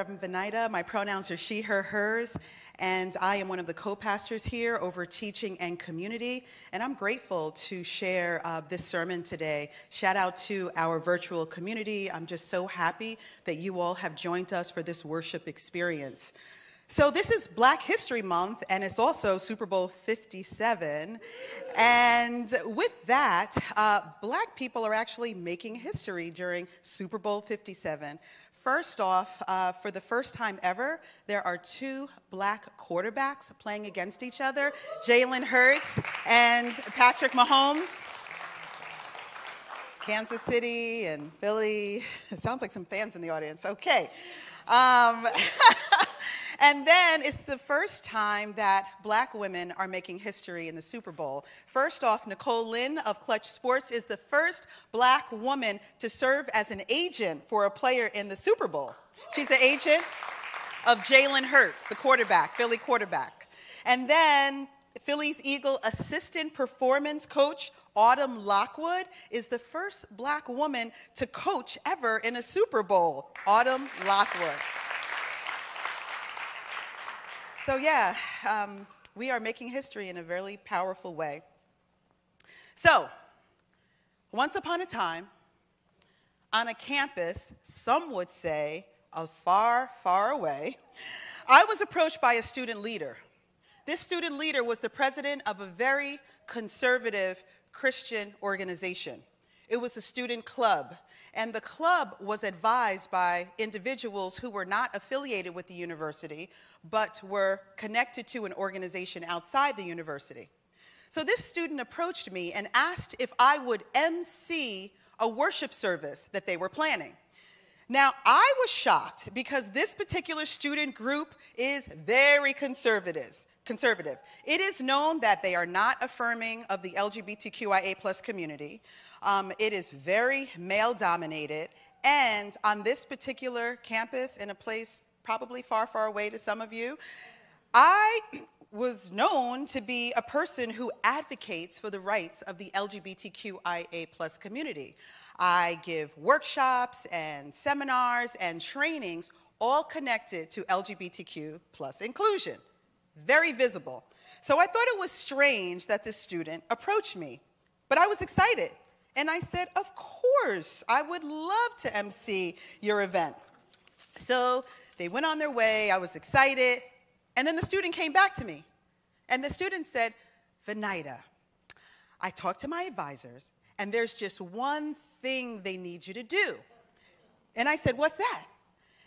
Reverend Venida. My pronouns are she, her, hers, and I am one of the co pastors here over teaching and community. And I'm grateful to share uh, this sermon today. Shout out to our virtual community. I'm just so happy that you all have joined us for this worship experience. So, this is Black History Month, and it's also Super Bowl 57. And with that, uh, black people are actually making history during Super Bowl 57. First off, uh, for the first time ever, there are two black quarterbacks playing against each other Jalen Hurts and Patrick Mahomes. Kansas City and Philly. It sounds like some fans in the audience. Okay. Um, And then it's the first time that black women are making history in the Super Bowl. First off, Nicole Lynn of Klutch Sports is the first black woman to serve as an agent for a player in the Super Bowl. She's the agent of Jalen Hurts, the quarterback, Philly quarterback. And then Phillies Eagle assistant performance coach Autumn Lockwood is the first black woman to coach ever in a Super Bowl. Autumn Lockwood. So, yeah, um, we are making history in a very powerful way. So, once upon a time, on a campus, some would say a far, far away, I was approached by a student leader. This student leader was the president of a very conservative Christian organization. It was a student club. And the club was advised by individuals who were not affiliated with the university, but were connected to an organization outside the university. So this student approached me and asked if I would MC a worship service that they were planning. Now, I was shocked because this particular student group is very conservative conservative. It is known that they are not affirming of the LGBTQIA plus community. Um, it is very male dominated. And on this particular campus, in a place probably far, far away to some of you, I was known to be a person who advocates for the rights of the LGBTQIA plus community. I give workshops and seminars and trainings all connected to LGBTQ plus inclusion very visible. So I thought it was strange that this student approached me, but I was excited. And I said, Of course, I would love to MC your event. So they went on their way, I was excited, and then the student came back to me. And the student said, Venida, I talked to my advisors, and there's just one thing they need you to do. And I said, What's that?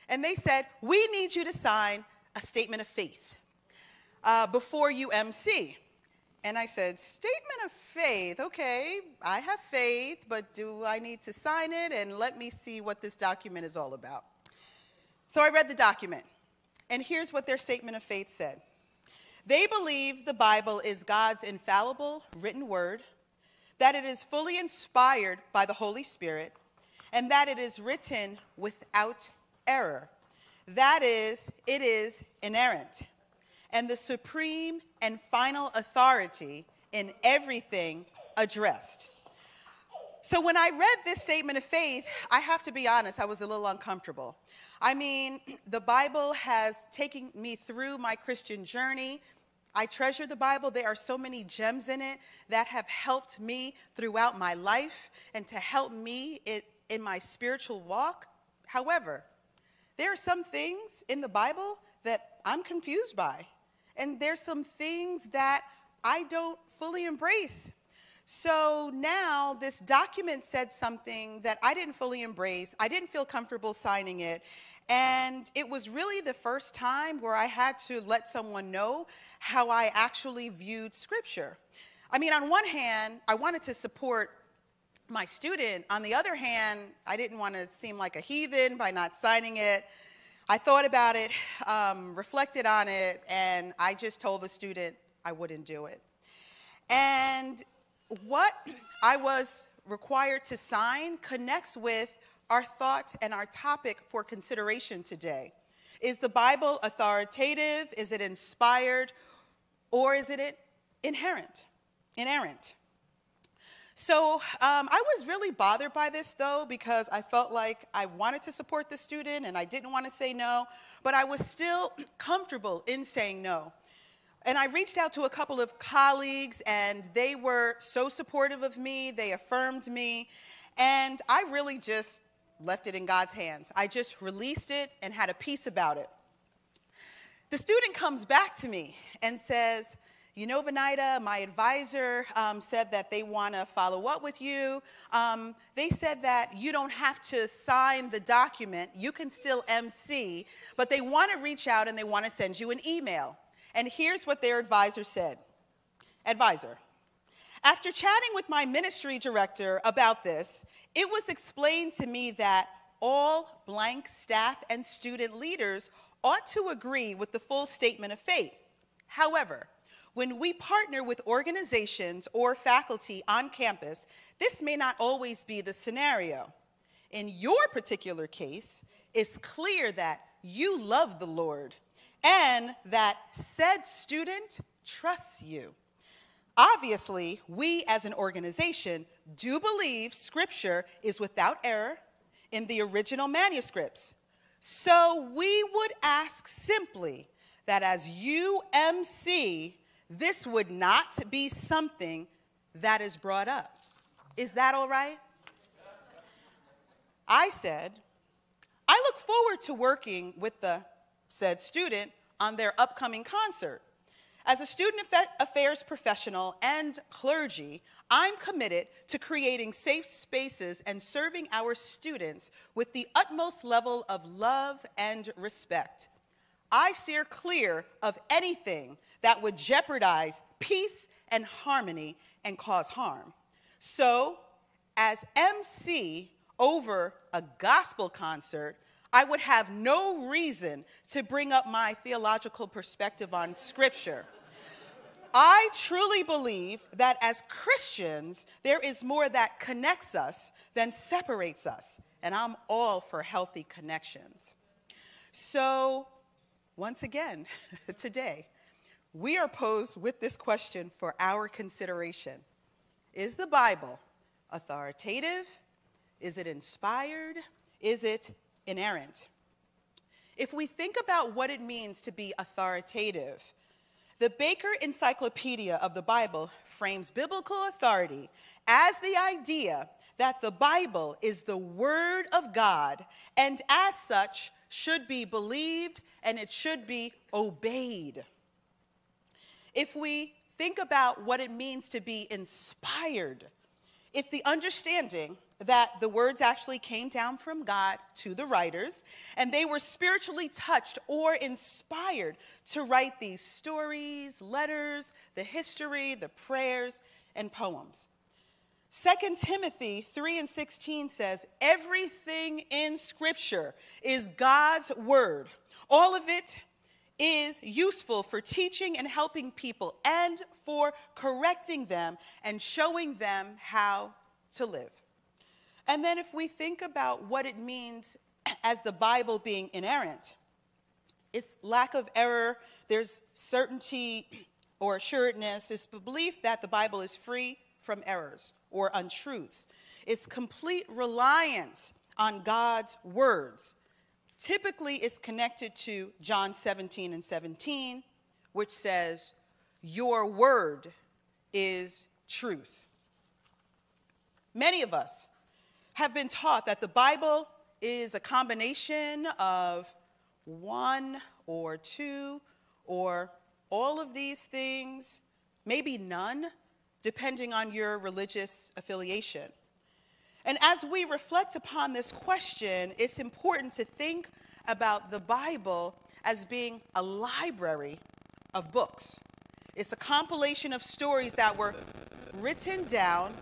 And they said, We need you to sign a statement of faith uh, before you MC. And I said, Statement of faith. Okay, I have faith, but do I need to sign it? And let me see what this document is all about. So I read the document, and here's what their statement of faith said They believe the Bible is God's infallible written word, that it is fully inspired by the Holy Spirit, and that it is written without error. That is, it is inerrant and the supreme and final authority in everything addressed. So when I read this statement of faith, I have to be honest, I was a little uncomfortable. I mean, the Bible has taken me through my Christian journey. I treasure the Bible. There are so many gems in it that have helped me throughout my life and to help me in my spiritual walk. However, there are some things in the Bible that I'm confused by. And there's some things that I don't fully embrace. So now this document said something that I didn't fully embrace. I didn't feel comfortable signing it. And it was really the first time where I had to let someone know how I actually viewed scripture. I mean, on one hand, I wanted to support my student. On the other hand, I didn't want to seem like a heathen by not signing it. I thought about it, um, reflected on it, and I just told the student I wouldn't do it. And what I was required to sign connects with our thought and our topic for consideration today. Is the Bible authoritative? Is it inspired? Or is it inherent, inerrant? So um, I was really bothered by this though because I felt like I wanted to support the student and I didn't want to say no, but I was still comfortable in saying no. And I reached out to a couple of colleagues and they were so supportive of me, they affirmed me, and I really just left it in God's hands. I just released it and had a peace about it. The student comes back to me and says, you know, Venida, my advisor um, said that they want to follow up with you. Um, they said that you don't have to sign the document, you can still MC, but they want to reach out and they want to send you an email. And here's what their advisor said Advisor, after chatting with my ministry director about this, it was explained to me that all blank staff and student leaders ought to agree with the full statement of faith. However, when we partner with organizations or faculty on campus, this may not always be the scenario. In your particular case, it's clear that you love the Lord and that said student trusts you. Obviously, we as an organization do believe Scripture is without error in the original manuscripts. So we would ask simply that as you MC, this would not be something that is brought up. Is that all right? I said, I look forward to working with the said student on their upcoming concert. As a student affairs professional and clergy, I'm committed to creating safe spaces and serving our students with the utmost level of love and respect. I steer clear of anything that would jeopardize peace and harmony and cause harm. So, as MC over a gospel concert, I would have no reason to bring up my theological perspective on Scripture. I truly believe that as Christians, there is more that connects us than separates us, and I'm all for healthy connections. So, once again, today, we are posed with this question for our consideration Is the Bible authoritative? Is it inspired? Is it inerrant? If we think about what it means to be authoritative, the Baker Encyclopedia of the Bible frames biblical authority as the idea that the Bible is the Word of God and, as such, should be believed and it should be obeyed. If we think about what it means to be inspired, it's the understanding that the words actually came down from God to the writers, and they were spiritually touched or inspired to write these stories, letters, the history, the prayers, and poems. 2 Timothy 3 and 16 says, Everything in Scripture is God's word. All of it is useful for teaching and helping people and for correcting them and showing them how to live. And then, if we think about what it means as the Bible being inerrant, it's lack of error, there's certainty or assuredness, it's the belief that the Bible is free from errors or untruths. It's complete reliance on God's words. Typically, it's connected to John 17 and 17, which says, Your word is truth. Many of us have been taught that the Bible is a combination of one or two or all of these things, maybe none, depending on your religious affiliation. And as we reflect upon this question, it's important to think about the Bible as being a library of books. It's a compilation of stories that were written down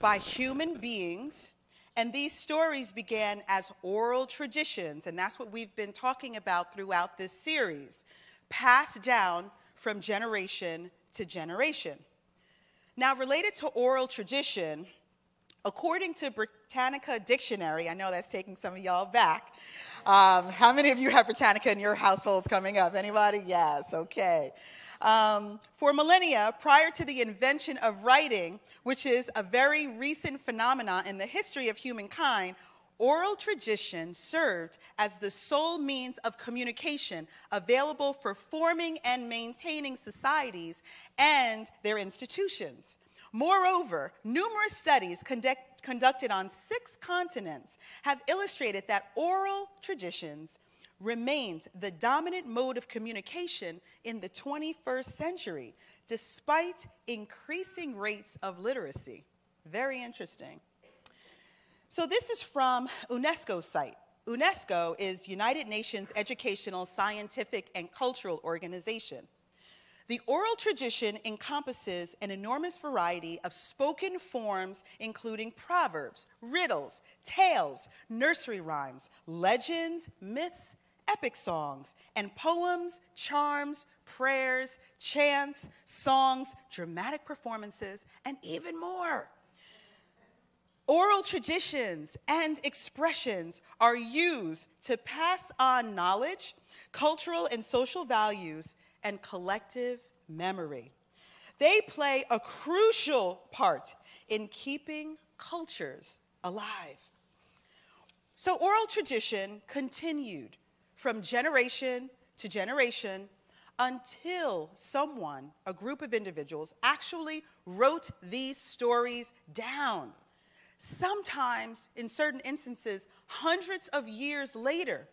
by human beings. And these stories began as oral traditions, and that's what we've been talking about throughout this series, passed down from generation to generation. Now, related to oral tradition, according to Britannica Dictionary, I know that's taking some of y'all back. Um, how many of you have Britannica in your households coming up? Anybody? Yes, okay. Um, for millennia, prior to the invention of writing, which is a very recent phenomenon in the history of humankind, oral tradition served as the sole means of communication available for forming and maintaining societies and their institutions. Moreover, numerous studies conduct, conducted on six continents have illustrated that oral traditions remains the dominant mode of communication in the 21st century, despite increasing rates of literacy. Very interesting. So this is from UNESCO's site. UNESCO is United Nations Educational, Scientific, and Cultural Organization. The oral tradition encompasses an enormous variety of spoken forms, including proverbs, riddles, tales, nursery rhymes, legends, myths, epic songs, and poems, charms, prayers, chants, songs, dramatic performances, and even more. Oral traditions and expressions are used to pass on knowledge, cultural and social values, and collective memory. They play a crucial part in keeping cultures alive. So, oral tradition continued from generation to generation until someone, a group of individuals, actually wrote these stories down. Sometimes, in certain instances, hundreds of years later.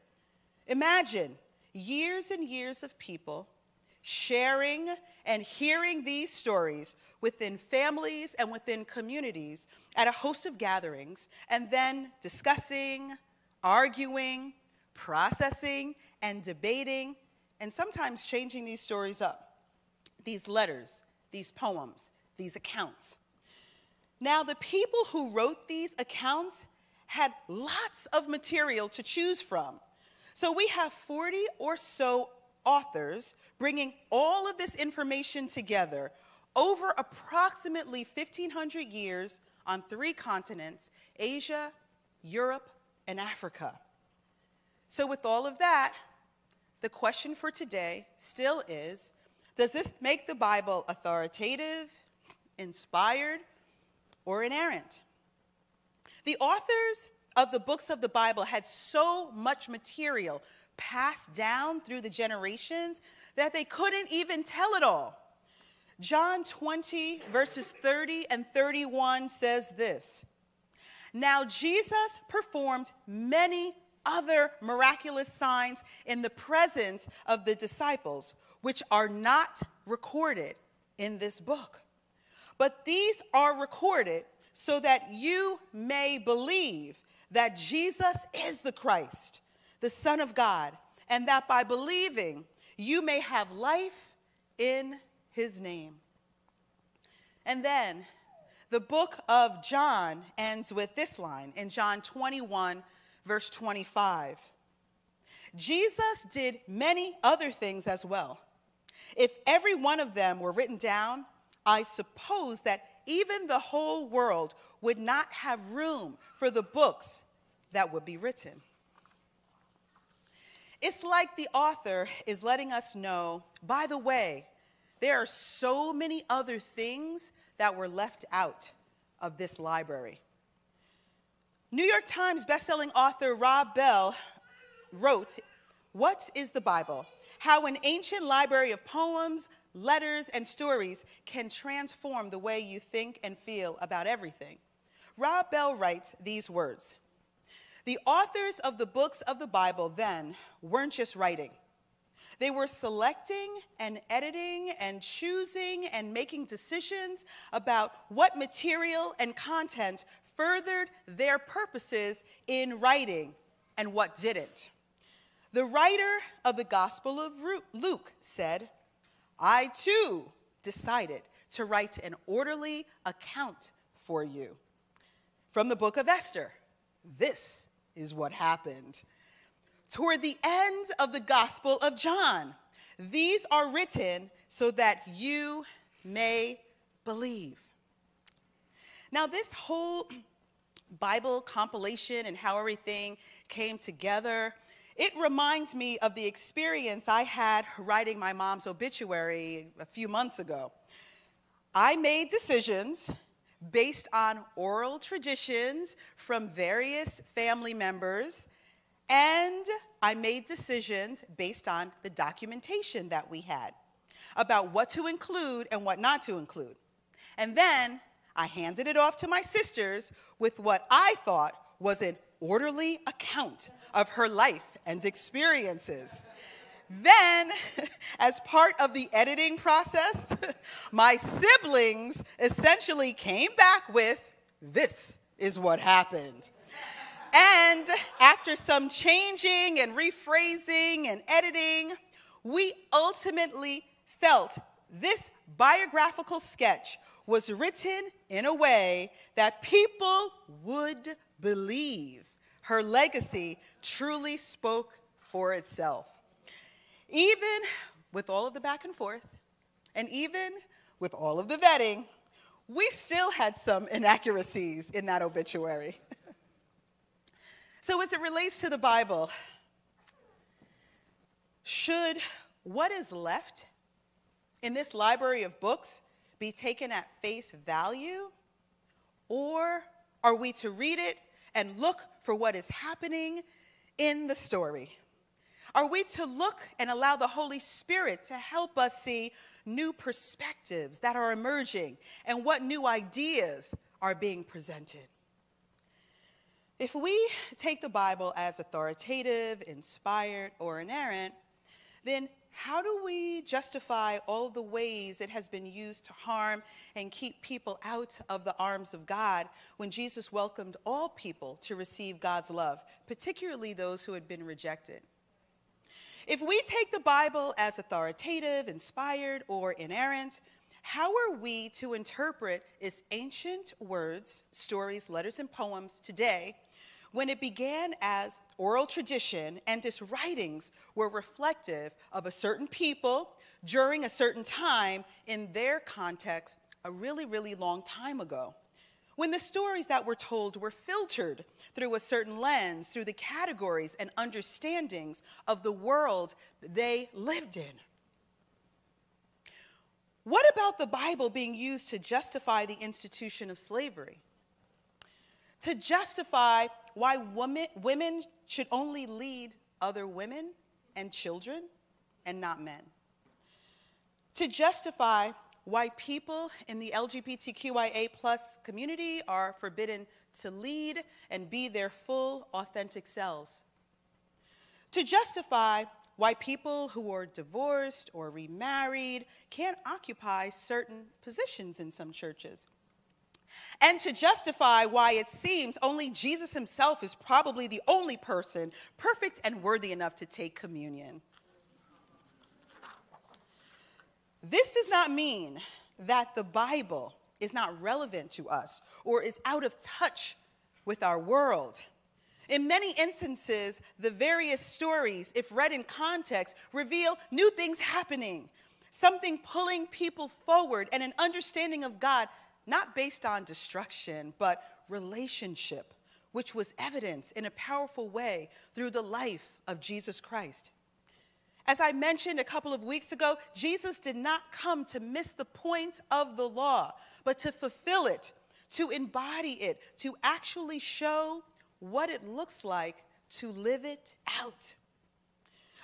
Imagine years and years of people sharing and hearing these stories within families and within communities at a host of gatherings, and then discussing, arguing, processing, and debating, and sometimes changing these stories up, these letters, these poems, these accounts. Now, the people who wrote these accounts had lots of material to choose from. So we have 40 or so authors bringing all of this information together over approximately 1,500 years on three continents Asia, Europe, and Africa. So, with all of that, the question for today still is Does this make the Bible authoritative, inspired, or inerrant? The authors of the books of the Bible had so much material passed down through the generations that they couldn't even tell it all. John 20, verses 30 and 31 says this Now Jesus performed many other miraculous signs in the presence of the disciples, which are not recorded in this book. But these are recorded so that you may believe that Jesus is the Christ the Son of God, and that by believing you may have life in his name. And then the book of John ends with this line in John 21, verse 25. Jesus did many other things as well. If every one of them were written down, I suppose that even the whole world would not have room for the books that would be written. It's like the author is letting us know by the way, there are so many other things that were left out of this library. New York Times bestselling author Rob Bell wrote, What is the Bible? How an ancient library of poems, letters, and stories can transform the way you think and feel about everything. Rob Bell writes these words the authors of the books of the Bible then weren't just writing. They were selecting and editing and choosing and making decisions about what material and content furthered their purposes in writing and what didn't. The writer of the Gospel of Luke said, I too decided to write an orderly account for you. From the book of Esther, this is what happened. Toward the end of the Gospel of John, these are written so that you may believe. Now, this whole Bible compilation and how everything came together, it reminds me of the experience I had writing my mom's obituary a few months ago. I made decisions based on oral traditions from various family members, and I made decisions based on the documentation that we had about what to include and what not to include. And then I handed it off to my sisters with what I thought was an orderly account of her life and experiences. Then, as part of the editing process, my siblings essentially came back with this is what happened. And after some changing and rephrasing and editing, we ultimately felt this biographical sketch was written in a way that people would believe her legacy truly spoke for itself. Even with all of the back and forth, and even with all of the vetting, we still had some inaccuracies in that obituary. so, as it relates to the Bible, should what is left in this library of books be taken at face value? Or are we to read it and look for what is happening in the story? Are we to look and allow the Holy Spirit to help us see new perspectives that are emerging and what new ideas are being presented? If we take the Bible as authoritative, inspired, or inerrant, then how do we justify all the ways it has been used to harm and keep people out of the arms of God when Jesus welcomed all people to receive God's love, particularly those who had been rejected? If we take the Bible as authoritative, inspired, or inerrant, how are we to interpret its ancient words, stories, letters, and poems today when it began as oral tradition and its writings were reflective of a certain people during a certain time in their context a really, really long time ago. When the stories that were told were filtered through a certain lens, through the categories and understandings of the world they lived in. What about the Bible being used to justify the institution of slavery? To justify why women, women should only lead other women and children and not men. To justify why people in the LGBTQIA plus community are forbidden to lead and be their full, authentic selves. To justify why people who are divorced or remarried can't occupy certain positions in some churches and to justify why it seems only Jesus himself is probably the only person perfect and worthy enough to take communion. This does not mean that the Bible is not relevant to us or is out of touch with our world. In many instances, the various stories, if read in context, reveal new things happening, something pulling people forward, and an understanding of God not based on destruction, but relationship, which was evidenced in a powerful way through the life of Jesus Christ. As I mentioned a couple of weeks ago, Jesus did not come to miss the point of the law, but to fulfill it, to embody it, to actually show what it looks like to live it out.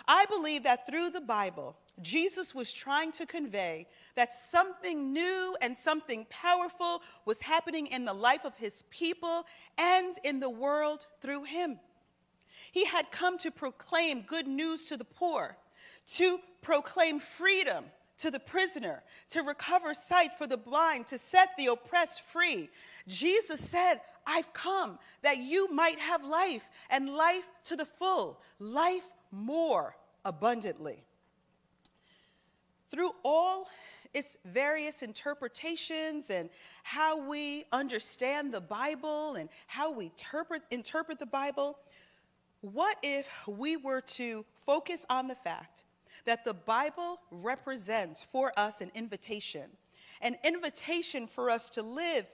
I believe that through the Bible, Jesus was trying to convey that something new and something powerful was happening in the life of his people and in the world through him. He had come to proclaim good news to the poor, to proclaim freedom to the prisoner, to recover sight for the blind, to set the oppressed free. Jesus said, I've come that you might have life and life to the full, life more abundantly. Through all its various interpretations and how we understand the Bible and how we interpret, interpret the Bible, what if we were to focus on the fact that the Bible represents for us an invitation, an invitation for us to live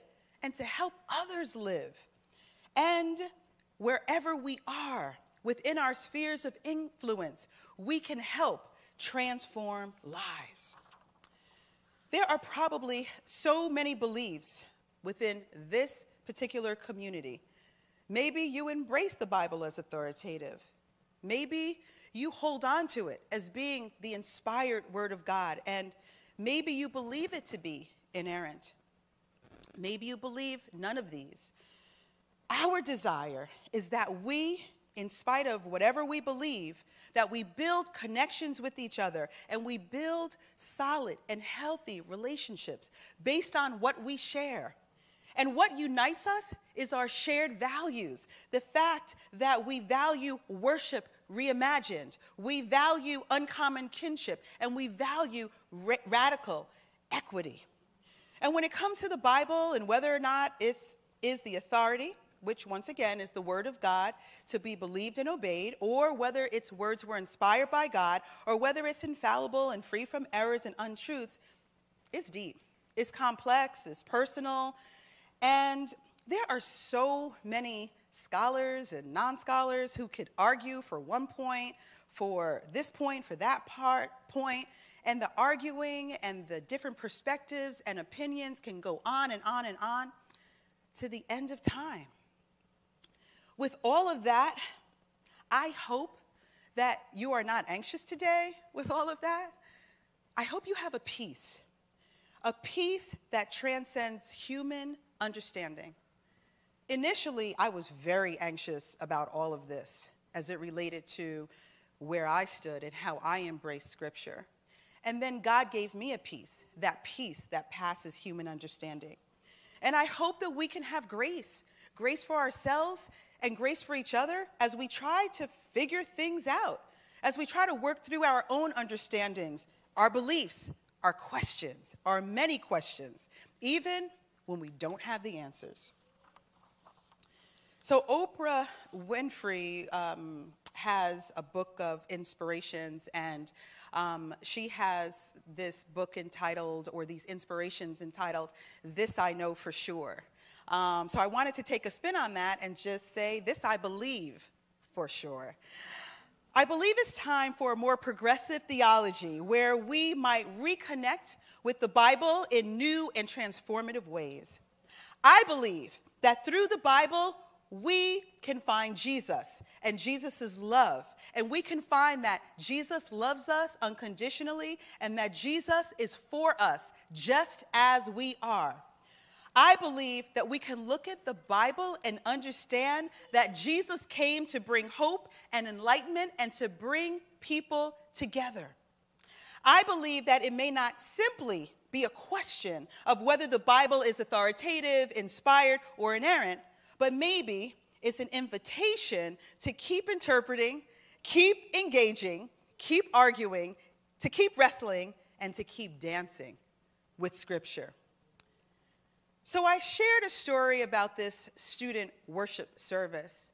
and to help others live? And wherever we are, within our spheres of influence, we can help transform lives. There are probably so many beliefs within this particular community. Maybe you embrace the Bible as authoritative. Maybe you hold on to it as being the inspired word of God, and maybe you believe it to be inerrant. Maybe you believe none of these. Our desire is that we, in spite of whatever we believe, that we build connections with each other and we build solid and healthy relationships based on what we share. And what unites us is our shared values. The fact that we value worship reimagined, we value uncommon kinship, and we value ra- radical equity. And when it comes to the Bible and whether or not it is the authority, which once again is the word of God to be believed and obeyed, or whether its words were inspired by God, or whether it's infallible and free from errors and untruths, it's deep, it's complex, it's personal, and there are so many scholars and non scholars who could argue for one point, for this point, for that part, point, and the arguing and the different perspectives and opinions can go on and on and on to the end of time. With all of that, I hope that you are not anxious today with all of that. I hope you have a peace, a peace that transcends human understanding. Initially, I was very anxious about all of this as it related to where I stood and how I embraced Scripture. And then God gave me a peace, that peace that passes human understanding. And I hope that we can have grace grace for ourselves and grace for each other as we try to figure things out, as we try to work through our own understandings, our beliefs, our questions, our many questions, even when we don't have the answers. So, Oprah Winfrey um, has a book of inspirations, and um, she has this book entitled, or these inspirations entitled, This I Know for Sure. Um, so I wanted to take a spin on that and just say, this I believe for sure. I believe it's time for a more progressive theology where we might reconnect with the Bible in new and transformative ways. I believe that through the Bible, we can find Jesus and Jesus' love. And we can find that Jesus loves us unconditionally and that Jesus is for us just as we are. I believe that we can look at the Bible and understand that Jesus came to bring hope and enlightenment and to bring people together. I believe that it may not simply be a question of whether the Bible is authoritative, inspired, or inerrant, but maybe it's an invitation to keep interpreting, keep engaging, keep arguing, to keep wrestling, and to keep dancing with Scripture. So I shared a story about this student worship service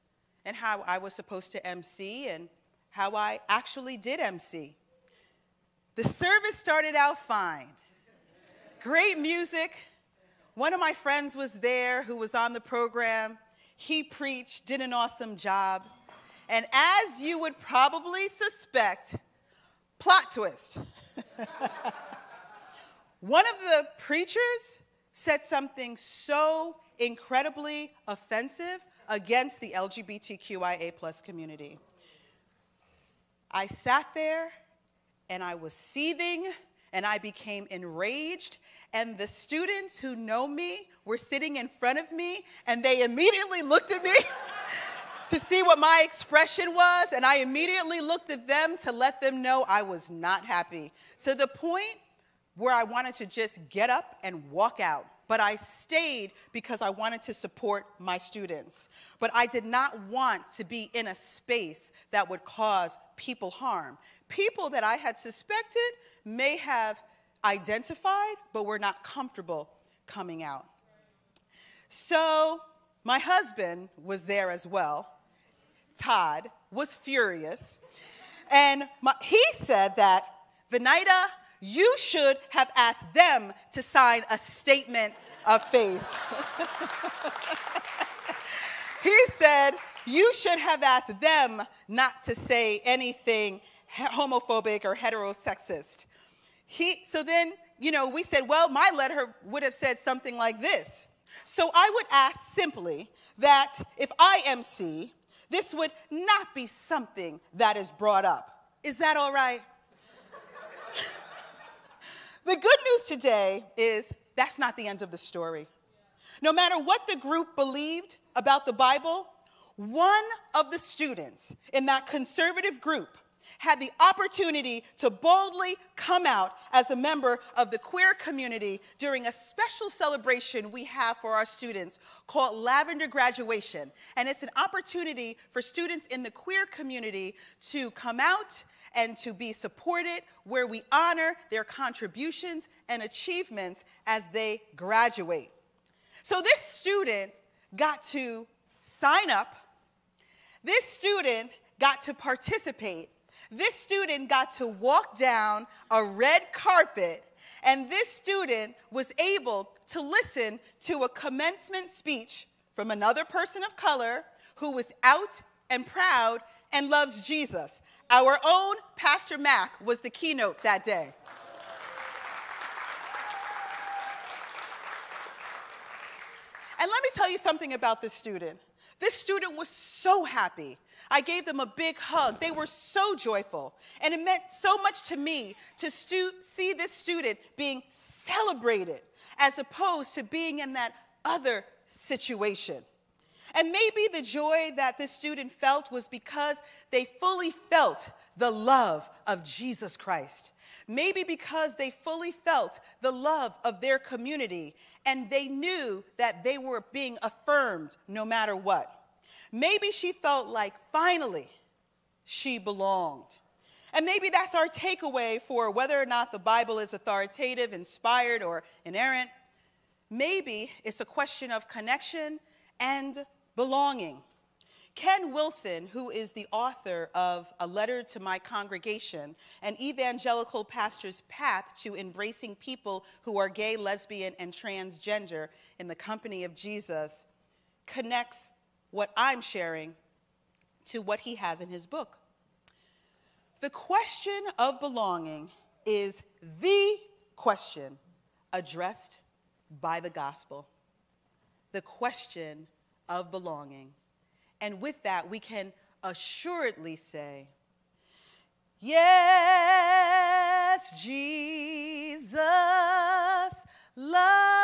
and how I was supposed to MC and how I actually did MC. The service started out fine. Great music. One of my friends was there who was on the program. He preached, did an awesome job. And as you would probably suspect, plot twist. One of the preachers said something so incredibly offensive against the LGBTQIA plus community. I sat there and I was seething and I became enraged. And the students who know me were sitting in front of me and they immediately looked at me to see what my expression was. And I immediately looked at them to let them know I was not happy. To the point where I wanted to just get up and walk out. But I stayed because I wanted to support my students. But I did not want to be in a space that would cause people harm. People that I had suspected may have identified, but we're not comfortable coming out. So my husband was there as well. Todd was furious. And my, he said that, Venida, you should have asked them to sign a statement of faith. he said, you should have asked them not to say anything homophobic or heterosexist. He, so then, you know, we said, well, my letter would have said something like this. So I would ask simply that if I MC, this would not be something that is brought up. Is that all right? The good news today is that's not the end of the story. No matter what the group believed about the Bible, one of the students in that conservative group had the opportunity to boldly come out as a member of the queer community during a special celebration we have for our students called Lavender Graduation. And it's an opportunity for students in the queer community to come out and to be supported where we honor their contributions and achievements as they graduate. So this student got to sign up. This student got to participate this student got to walk down a red carpet, and this student was able to listen to a commencement speech from another person of color who was out and proud and loves Jesus. Our own Pastor Mac was the keynote that day. And let me tell you something about this student. This student was so happy. I gave them a big hug. They were so joyful. And it meant so much to me to see this student being celebrated as opposed to being in that other situation. And maybe the joy that this student felt was because they fully felt the love of Jesus Christ. Maybe because they fully felt the love of their community and they knew that they were being affirmed no matter what. Maybe she felt like finally she belonged. And maybe that's our takeaway for whether or not the Bible is authoritative, inspired, or inerrant. Maybe it's a question of connection and belonging. Ken Wilson, who is the author of A Letter to My Congregation, an evangelical pastor's path to embracing people who are gay, lesbian, and transgender in the company of Jesus, connects what I'm sharing to what he has in his book. The question of belonging is the question addressed by the gospel. The question of belonging. And with that, we can assuredly say, Yes, Jesus loves